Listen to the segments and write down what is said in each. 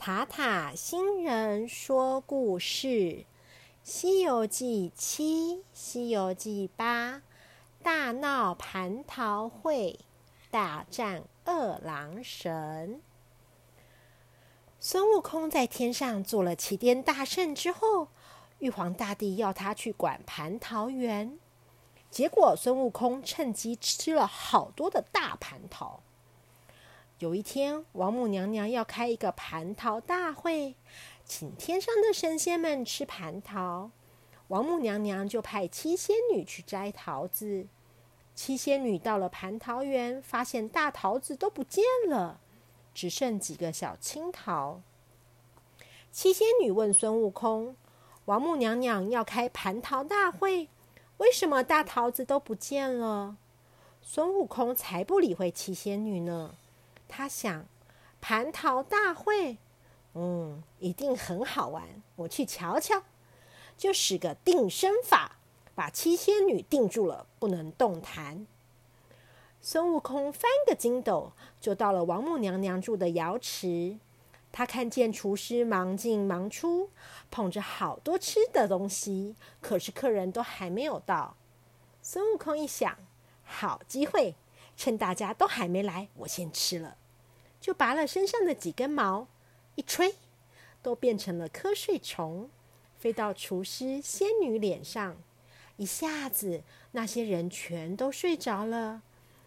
塔塔新人说故事，《西游记七》《西游记八》，大闹蟠桃会，大战二郎神。孙悟空在天上做了齐天大圣之后，玉皇大帝要他去管蟠桃园，结果孙悟空趁机吃了好多的大蟠桃。有一天，王母娘娘要开一个蟠桃大会，请天上的神仙们吃蟠桃。王母娘娘就派七仙女去摘桃子。七仙女到了蟠桃园，发现大桃子都不见了，只剩几个小青桃。七仙女问孙悟空：“王母娘娘要开蟠桃大会，为什么大桃子都不见了？”孙悟空才不理会七仙女呢。他想，蟠桃大会，嗯，一定很好玩。我去瞧瞧，就使个定身法，把七仙女定住了，不能动弹。孙悟空翻个筋斗，就到了王母娘娘住的瑶池。他看见厨师忙进忙出，捧着好多吃的东西，可是客人都还没有到。孙悟空一想，好机会。趁大家都还没来，我先吃了，就拔了身上的几根毛，一吹，都变成了瞌睡虫，飞到厨师仙女脸上，一下子那些人全都睡着了。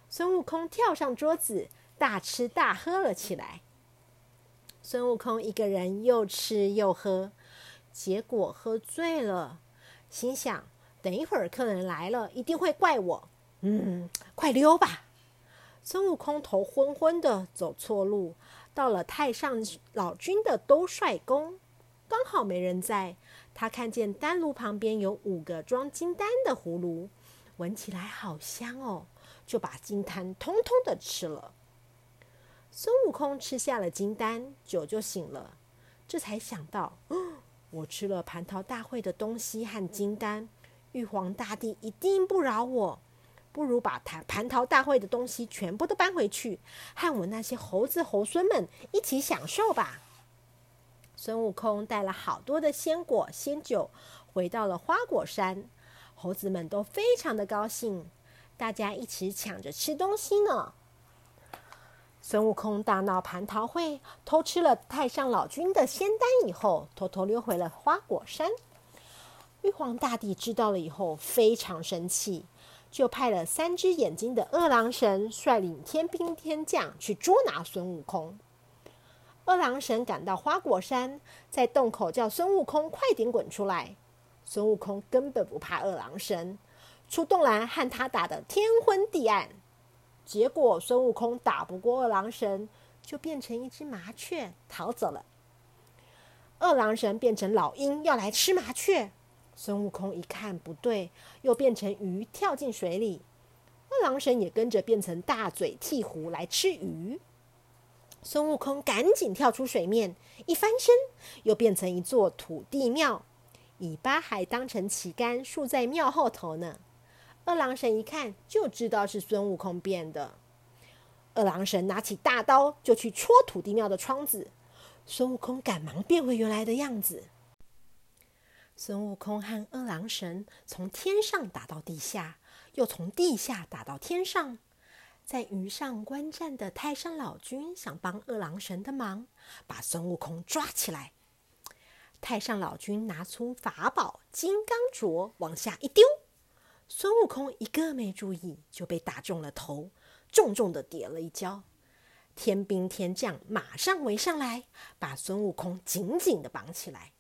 孙悟空跳上桌子，大吃大喝了起来。孙悟空一个人又吃又喝，结果喝醉了，心想：等一会儿客人来了，一定会怪我。嗯，快溜吧。孙悟空头昏昏的，走错路，到了太上老君的兜率宫，刚好没人在。他看见丹炉旁边有五个装金丹的葫芦，闻起来好香哦，就把金丹通通的吃了。孙悟空吃下了金丹，酒就醒了，这才想到，我吃了蟠桃大会的东西和金丹，玉皇大帝一定不饶我。不如把蟠蟠桃大会的东西全部都搬回去，和我那些猴子猴孙们一起享受吧。孙悟空带了好多的鲜果鲜酒，回到了花果山，猴子们都非常的高兴，大家一起抢着吃东西呢。孙悟空大闹蟠桃会，偷吃了太上老君的仙丹以后，偷偷溜回了花果山。玉皇大帝知道了以后，非常生气。就派了三只眼睛的二郎神率领天兵天将去捉拿孙悟空。二郎神赶到花果山，在洞口叫孙悟空快点滚出来。孙悟空根本不怕二郎神，出洞来和他打得天昏地暗。结果孙悟空打不过二郎神，就变成一只麻雀逃走了。二郎神变成老鹰要来吃麻雀。孙悟空一看不对，又变成鱼跳进水里。二郎神也跟着变成大嘴鹈鹕来吃鱼。孙悟空赶紧跳出水面，一翻身又变成一座土地庙，尾巴还当成旗杆竖在庙后头呢。二郎神一看就知道是孙悟空变的。二郎神拿起大刀就去戳土地庙的窗子，孙悟空赶忙变回原来的样子。孙悟空和二郎神从天上打到地下，又从地下打到天上。在云上观战的太上老君想帮二郎神的忙，把孙悟空抓起来。太上老君拿出法宝金刚镯，往下一丢，孙悟空一个没注意，就被打中了头，重重的跌了一跤。天兵天将马上围上来，把孙悟空紧紧的绑起来。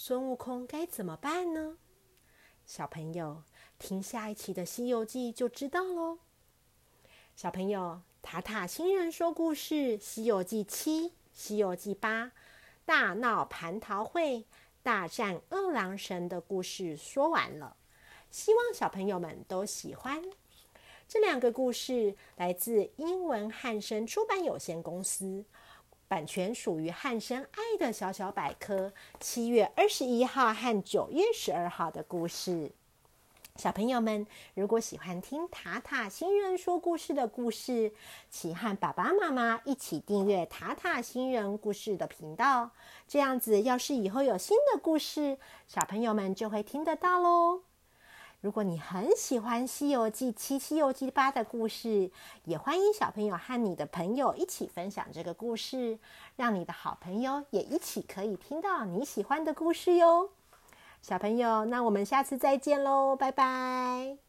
孙悟空该怎么办呢？小朋友听下一期的《西游记》就知道喽。小朋友，塔塔新人说故事《西游记七》《西游记八》大闹蟠桃会、大战二郎神的故事说完了，希望小朋友们都喜欢。这两个故事来自英文汉声出版有限公司。版权属于汉生爱的小小百科，七月二十一号和九月十二号的故事。小朋友们，如果喜欢听塔塔星人说故事的故事，请和爸爸妈妈一起订阅塔塔星人故事的频道。这样子，要是以后有新的故事，小朋友们就会听得到喽。如果你很喜欢《西游记七》《西游记八》的故事，也欢迎小朋友和你的朋友一起分享这个故事，让你的好朋友也一起可以听到你喜欢的故事哟。小朋友，那我们下次再见喽，拜拜。